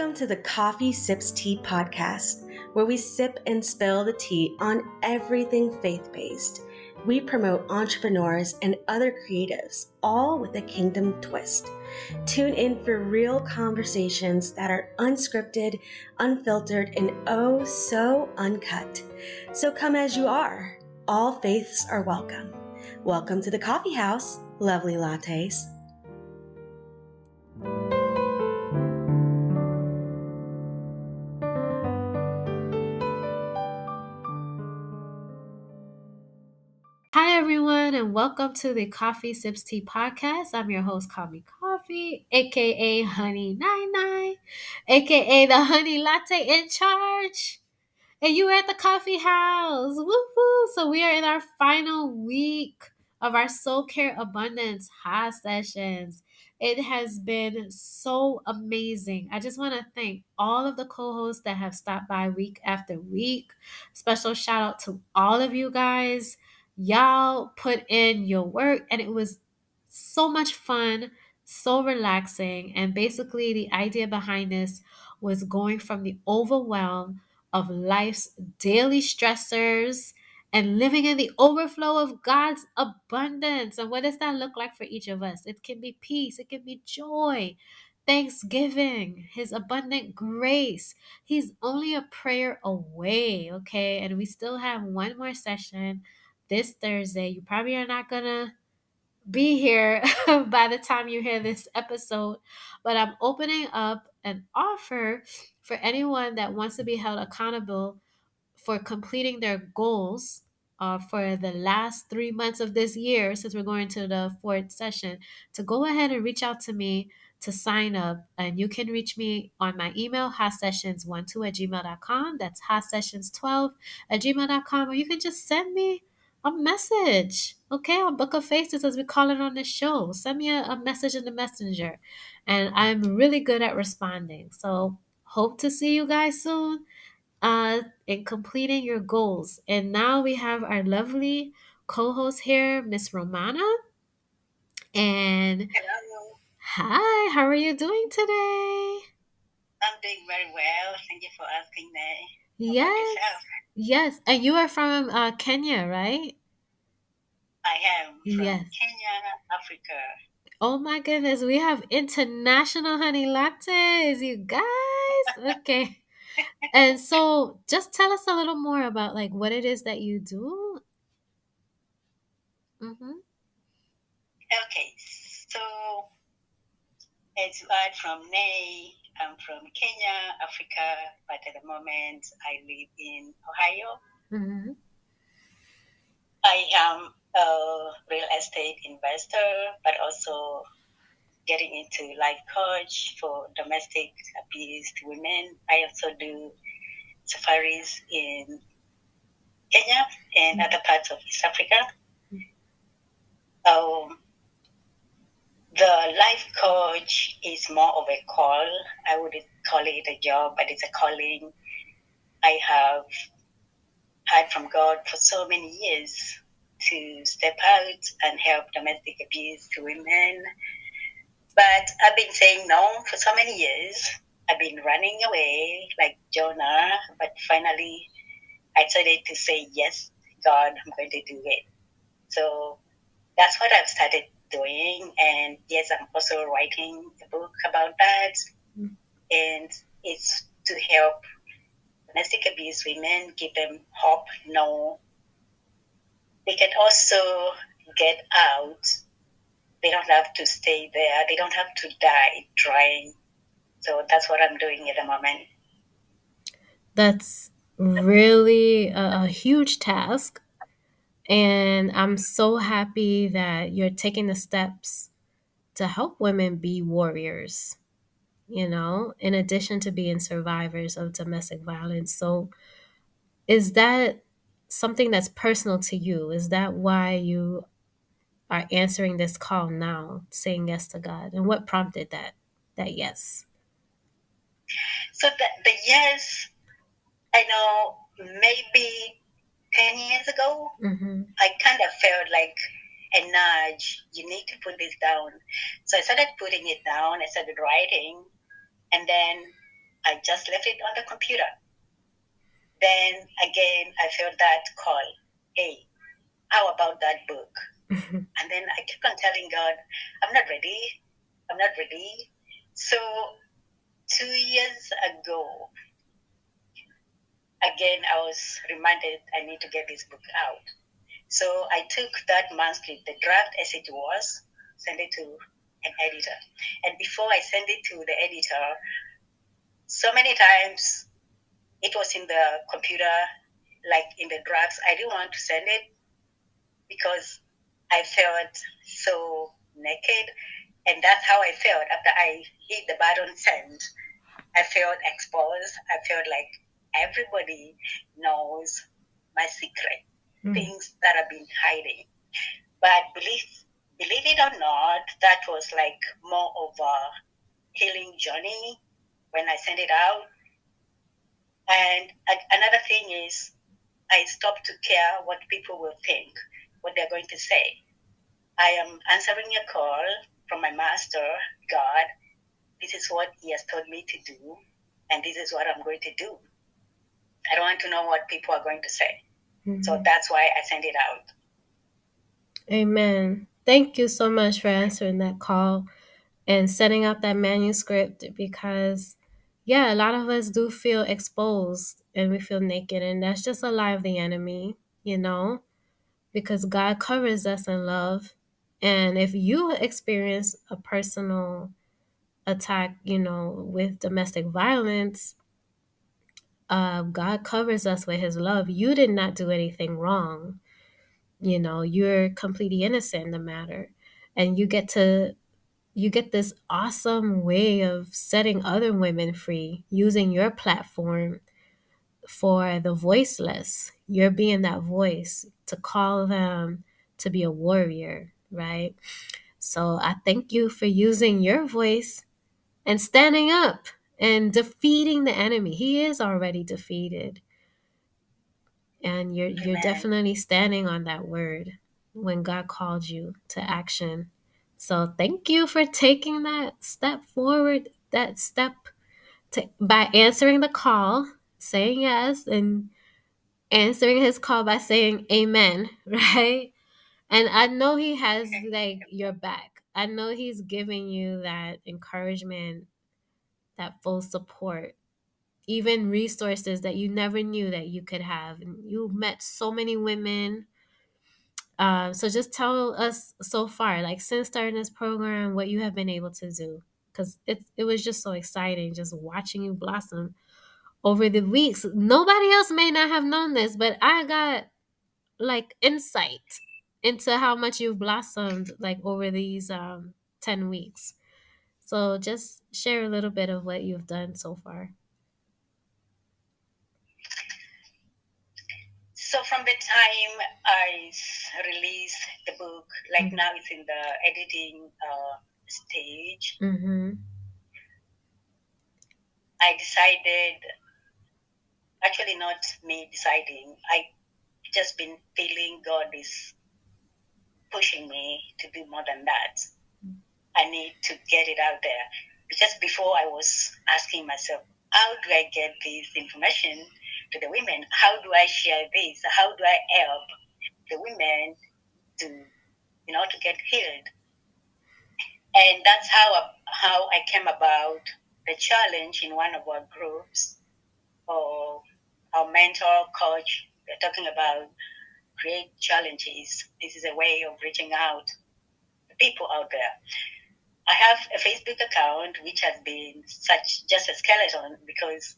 Welcome to the KoffeeSipsTea podcast, where we sip and spill the tea on everything faith based. We promote entrepreneurs and other creatives, all with a kingdom twist. Tune in for real conversations that are unscripted, unfiltered, and oh so uncut. So come as you are. All faiths are welcome. Welcome to the coffee house, lovely lattes. And welcome to the KoffeeSipsTea podcast. I'm your host, Kami Coffee, aka Honey Nine Nine, aka the Honey Latte in charge. And you are at the coffee house. Woohoo! So we are in our final week of our Soul Care Abundance high sessions. It has been so amazing. I just want to thank all of the co-hosts that have stopped by week after week. Special shout out to all of you guys y'all put in your work and it was so much fun so relaxing and basically the idea behind this was going from the overwhelm of life's daily stressors and living in the overflow of God's abundance. And what does that look like for each of us? It can be peace, it can be joy, thanksgiving, His abundant grace. He's only a prayer away, okay? And we still have one more session this Thursday. You probably are not going to be here by the time you hear this episode, but I'm opening up an offer for anyone that wants to be held accountable for completing their goals uh, for the last three months of this year, since we're going to the fourth session, to go ahead and reach out to me to sign up. And you can reach me on my email, hasessions12 at gmail.com. That's hasessions12 at gmail.com. Or you can just send me a message, okay, on Book of Faces as we call it on the show. Send me a, a message in the messenger, and I'm really good at responding. So hope to see you guys soon uh, in completing your goals. And now we have our lovely co-host here, Miss Romana. And Hello. hi, how are you doing today? I'm doing very well. Thank you for asking me. Yes? Yes. And you are from uh, Kenya, right? I am from Yes. Kenya, Africa. Oh my goodness, we have international honey lattes, you guys. Okay. And so just tell us a little more about like what it is that you do. Mm-hmm. Okay, so it's heard from Nay, I'm from Kenya, Africa, but at the moment I live in Ohio. Mm-hmm. I am a real estate investor, but also getting into life coach for domestic abused women. I also do safaris in Kenya and other parts of East Africa. Um, the life coach is more of a call. I wouldn't call it a job, but it's a calling I have had from God for so many years to step out and help domestic abuse to women. But I've been saying no for so many years. I've been running away like Jonah, but finally I decided to say, Yes, God, I'm going to do it. So that's what I've started doing. And yes, I'm also writing a book about that. Mm. And it's to help domestic abuse women, give them hope, know they can also get out. They don't have to stay there. They don't have to die trying. So that's what I'm doing at the moment. That's really a, a huge task. And I'm so happy that you're taking the steps to help women be warriors, you know, in addition to being survivors of domestic violence. So, is that something that's personal to you? Is that why you are answering this call now, saying yes to God? And what prompted that that yes? So the, the yes, I know maybe 10 years ago, Mm-hmm. I kind of felt like a nudge. You need to put this down. So I started putting it down. I started writing. And then I just left it on the computer. Then again, I felt that call. Hey, how about that book? and then I kept on telling God, I'm not ready. I'm not ready. So two years ago, again, I was reminded I need to get this book out. So I took that manuscript, the draft as it was, sent it to an editor. And before I sent it to the editor, so many times it was in the computer, like in the drafts. I didn't want to send it because I felt so naked. And that's how I felt after I hit the button send. I felt exposed. I felt like everybody knows my secret, mm. things that I've been hiding. But believe believe it or not, that was like more of a healing journey when I sent it out. And another thing is, I stopped to care what people will think, what they're going to say. I am answering a call from my master, God. This is what He has told me to do, and this is what I'm going to do. I don't want to know what people are going to say. Mm-hmm. So that's why I send it out. Amen. Thank you so much for answering that call and setting up that manuscript because, yeah, a lot of us do feel exposed and we feel naked, and that's just a lie of the enemy, you know, because God covers us in love. And if you experience a personal attack, you know, with domestic violence, uh, God covers us with his love. You did not do anything wrong. You know, you're completely innocent in the matter. And you get to you get this awesome way of setting other women free using your platform for the voiceless. You're being that voice to call them to be a warrior, right? So I thank you for using your voice and standing up and defeating the enemy. He is already defeated. And you're Amen. you're definitely standing on that word when God called you to action. So thank you for taking that step forward, that step to, by answering the call, saying yes, and answering his call by saying amen, right? And I know he has like your back. I know he's giving you that encouragement that full support, even resources that you never knew that you could have. And you met so many women. Uh, so just tell us so far, like since starting this program, what you have been able to do, because it it was just so exciting, just watching you blossom over the weeks. Nobody else may not have known this, but I got like insight into how much you've blossomed like over these um 10 weeks so just share a little bit of what you've done so far. So from the time I released the book, like mm-hmm. now it's in the editing uh, stage, mm-hmm. I decided, actually not me deciding, I just been feeling God is pushing me to do more than that. I need to get it out there. Because before I was asking myself, how do I get this information to the women? How do I share this? How do I help the women to, you know, to get healed? And that's how, how I came about the challenge in one of our groups or our mentor coach. We're talking about create challenges. This is a way of reaching out to people out there. I have a Facebook account which has been such just a skeleton because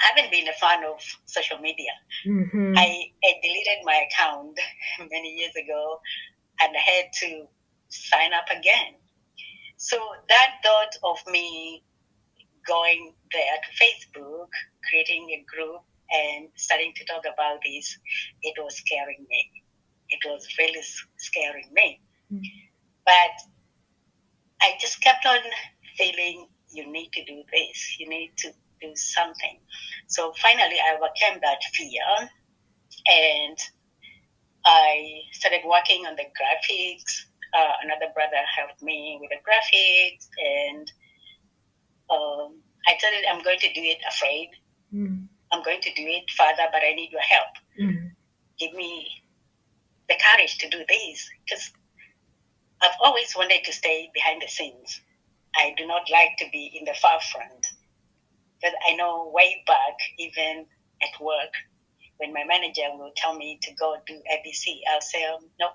I haven't been a fan of social media. Mm-hmm. I, I deleted my account many years ago and I had to sign up again. So that thought of me going there to Facebook, creating a group, and starting to talk about this, it was scaring me. It was really scaring me. Mm-hmm. But I just kept on feeling you need to do this, you need to do something. So finally, I overcame that fear and I started working on the graphics. Uh, another brother helped me with the graphics, and um, I told it I'm going to do it afraid. Mm. I'm going to do it, Father, but I need your help. Mm. Give me the courage to do this because I've always wanted to stay behind the scenes. I do not like to be in the far front. Because I know way back, even at work, when my manager will tell me to go do ABC, I'll say, um, no,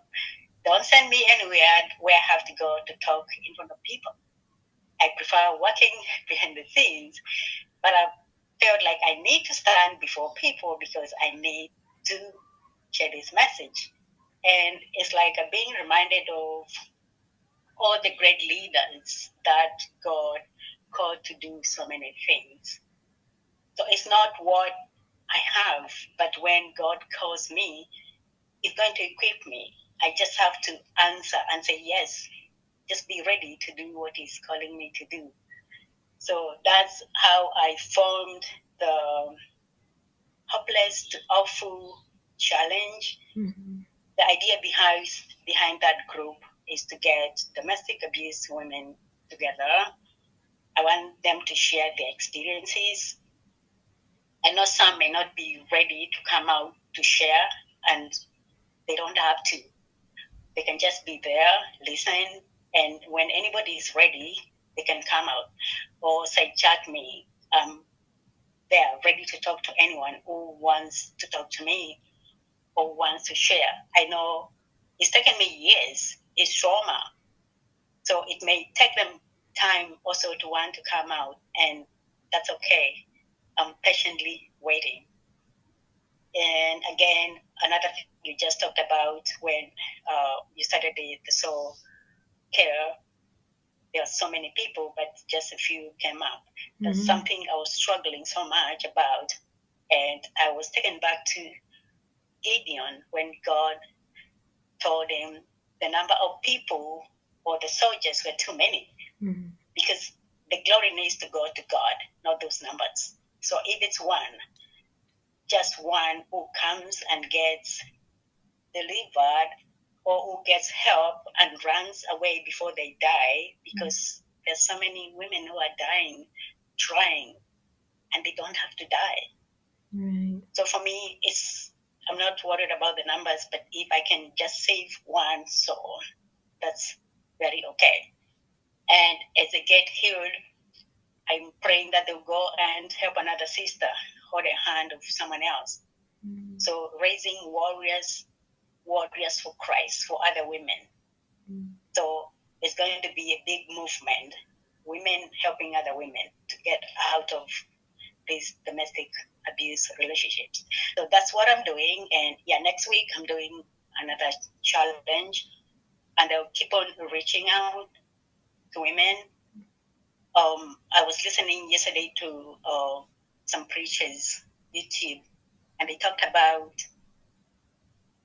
don't send me anywhere where I have to go to talk in front of people. I prefer working behind the scenes, but I felt like I need to stand before people because I need to share this message. And it's like being reminded of all the great leaders that God called to do so many things. So it's not what I have, but when God calls me, He's going to equip me. I just have to answer and say yes. Just be ready to do what He's calling me to do. So that's how I formed the Hopeless to Hopeful Challenge. Mm-hmm. The idea behind behind that group is to get domestic abuse women together. I want them to share their experiences. I know some may not be ready to come out to share, and they don't have to. They can just be there, listen, and when anybody is ready, they can come out or say, chat me. Um, they are ready to talk to anyone who wants to talk to me or wants to share. I know it's taken me years. It's trauma. So it may take them time also to want to come out, and that's okay. I'm patiently waiting. And again, another thing you just talked about when uh, you started the, the soul care, there are so many people, but just a few came up. That's Mhm. something I was struggling so much about. And I was taken back to Gideon when God told him the number of people or the soldiers were too many Mm-hmm. because the glory needs to go to God, not those numbers. So if it's one, just one who comes and gets delivered or who gets help and runs away before they die, because there's so many women who are dying trying and they don't have to die. Right. So for me, it's I'm not worried about the numbers, but if I can just save one soul, that's very okay. And as they get healed, I'm praying that they'll go and help another sister hold the hand of someone else. Mm-hmm. So raising warriors, warriors for Christ, for other women. Mm. So it's going to be a big movement, women helping other women to get out of these domestic abuse relationships. So that's what I'm doing. And yeah, next week I'm doing another challenge and I'll keep on reaching out to women. Um, I was listening yesterday to uh, some preachers YouTube and they talked about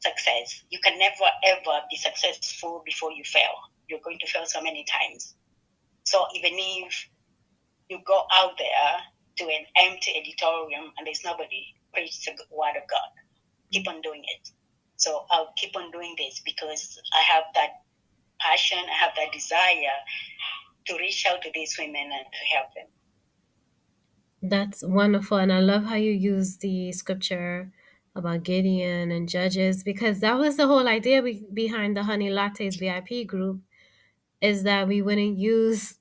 success. You can never ever be successful before you fail. You're going to fail so many times. So even if you go out there to an empty auditorium and there's nobody, preach the word of God. Keep on doing it. So I'll keep on doing this because I have that passion, I have that desire to reach out to these women and to help them. That's wonderful. And I love how you use the scripture about Gideon and Judges because that was the whole idea be- behind the Honey Lattes VIP group is that we wouldn't use,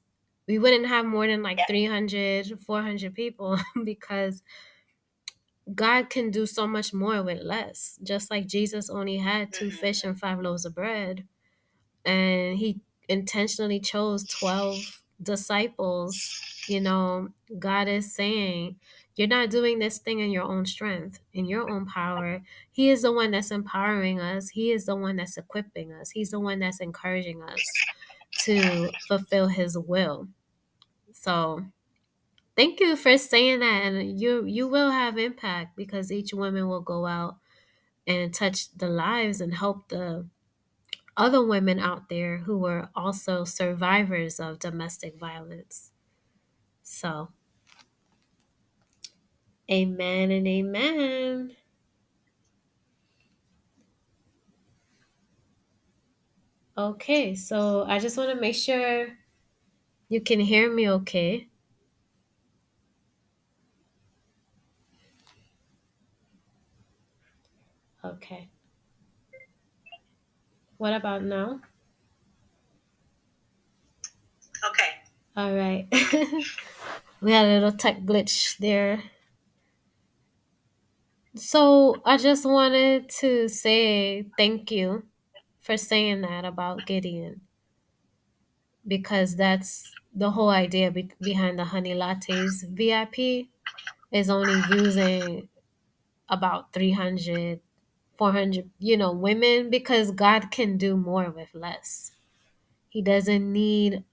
we wouldn't have more than like Yeah. 300, 400 people because God can do so much more with less. Just like Jesus only had 2 Mhm. fish and five loaves of bread. And he intentionally chose 12 disciples. You know, God is saying, You're not doing this thing in your own strength, in your own power. He is the one that's empowering us, He is the one that's equipping us, He's the one that's encouraging us to fulfill His will. So, thank you for saying that and you you will have impact because each woman will go out and touch the lives and help the other women out there who were also survivors of domestic violence so amen and amen Okay, so I just want to make sure you can hear me okay. Okay. What about now? Okay. All right. we had a little tech glitch there. So I just wanted to say thank you for saying that about Gideon because that's the whole idea be- behind the honey lattes VIP is only using about 300 400 you know women because God can do more with less. He doesn't need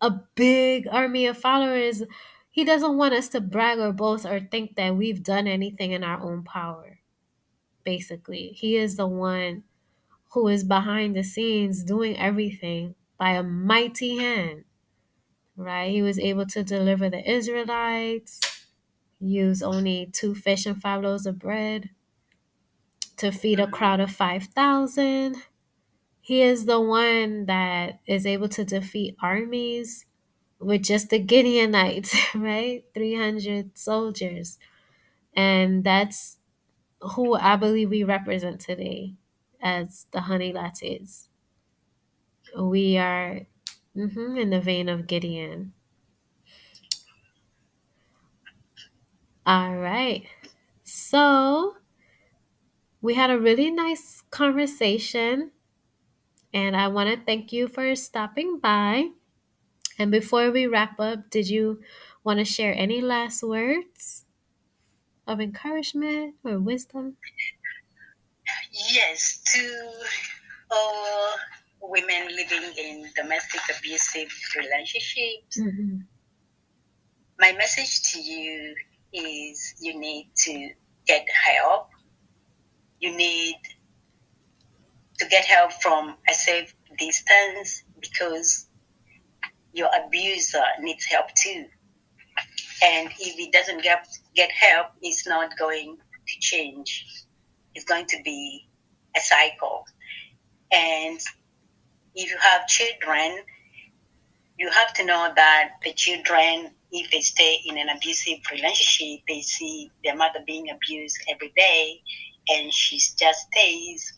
a big army of followers. He doesn't want us to brag or boast or think that we've done anything in our own power. Basically, he is the one who is behind the scenes doing everything by a mighty hand. Right? He was able to deliver the Israelites, use only two fish and five loaves of bread to feed a crowd of 5,000. He is the one that is able to defeat armies with just the Gideonites, right? 300 soldiers. And that's who I believe we represent today as the Honey Lattes. We are mhm, in the vein of Gideon. All right. So we had a really nice conversation, and I want to thank you for stopping by. And before we wrap up, did you want to share any last words of encouragement or wisdom? Yes, to all women living in domestic abusive relationships, Mm-hmm. my message to you is you need to get help. You need to get help from a safe distance because your abuser needs help too. And if he doesn't get, get help, it's not going to change. It's going to be a cycle. And if you have children, you have to know that the children, if they stay in an abusive relationship, they see their mother being abused every day and she just stays.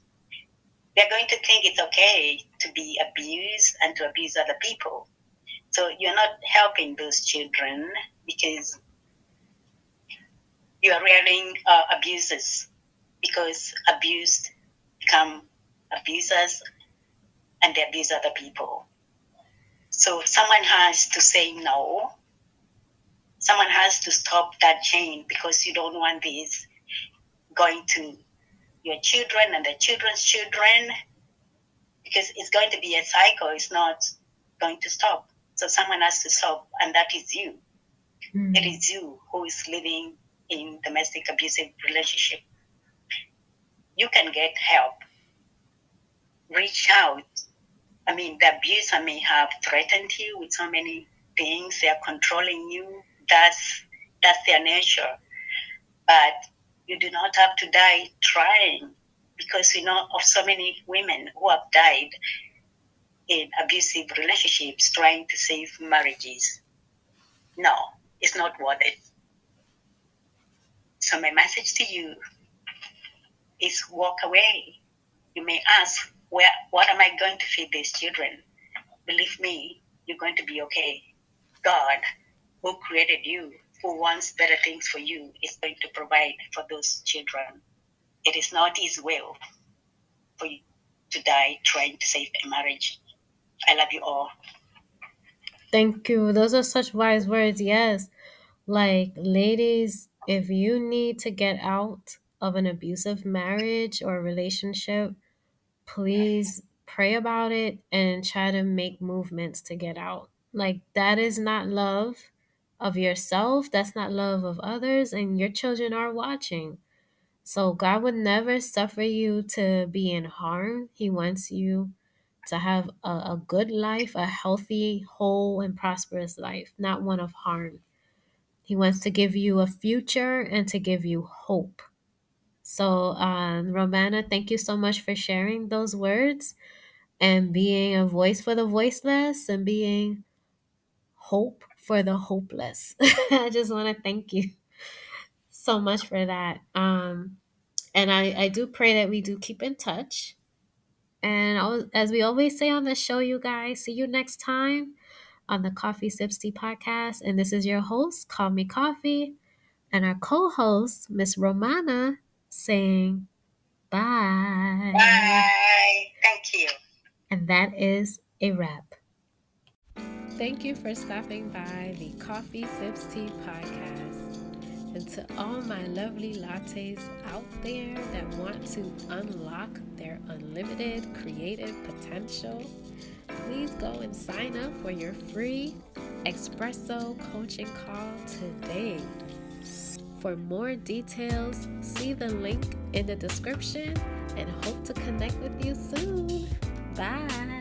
They're going to think it's okay to be abused and to abuse other people. So you're not helping those children because you are rearing uh, abusers because abused become abusers and they abuse other people. So someone has to say no. Someone has to stop that chain because you don't want this going to your children and the children's children because it's going to be a cycle. It's not going to stop. So someone has to stop, and that is you. Hmm. It is you who is living in domestic abusive relationship. You can get help. Reach out. I mean, the abuser may have threatened you with so many things. They are controlling you. That's that's their nature. But you do not have to die trying, because we know of so many women who have died in abusive relationships trying to save marriages. No, it's not worth it. So my message to you is walk away. You may ask, where what am I going to feed these children? Believe me, you're going to be okay. God, who created you, who wants better things for you, is going to provide for those children. It is not his will for you to die trying to save a marriage. I love you all. Thank you. Those are such wise words. Yes. Like, ladies, if you need to get out of an abusive marriage or relationship, please pray about it and try to make movements to get out. Like, that is not love of yourself, that's not love of others, and your children are watching. So, God would never suffer you to be in harm. He wants you to have a, a good life, a healthy, whole, and prosperous life, not one of harm. He wants to give you a future and to give you hope. So, um, Romana, thank you so much for sharing those words and being a voice for the voiceless and being hope for the hopeless. I just want to thank you so much for that. Um, and I, I do pray that we do keep in touch. And as we always say on the show, you guys, see you next time on the KoffeeSipsTea podcast. And this is your host, Call Me Coffee, and our co host, Miss Romana, saying bye. Bye. Thank you. And that is a wrap. Thank you for stopping by the KoffeeSipsTea podcast. And to all my lovely lattes out there that want to unlock their unlimited creative potential, please go and sign up for your free espresso coaching call today. For more details, see the link in the description and hope to connect with you soon. Bye.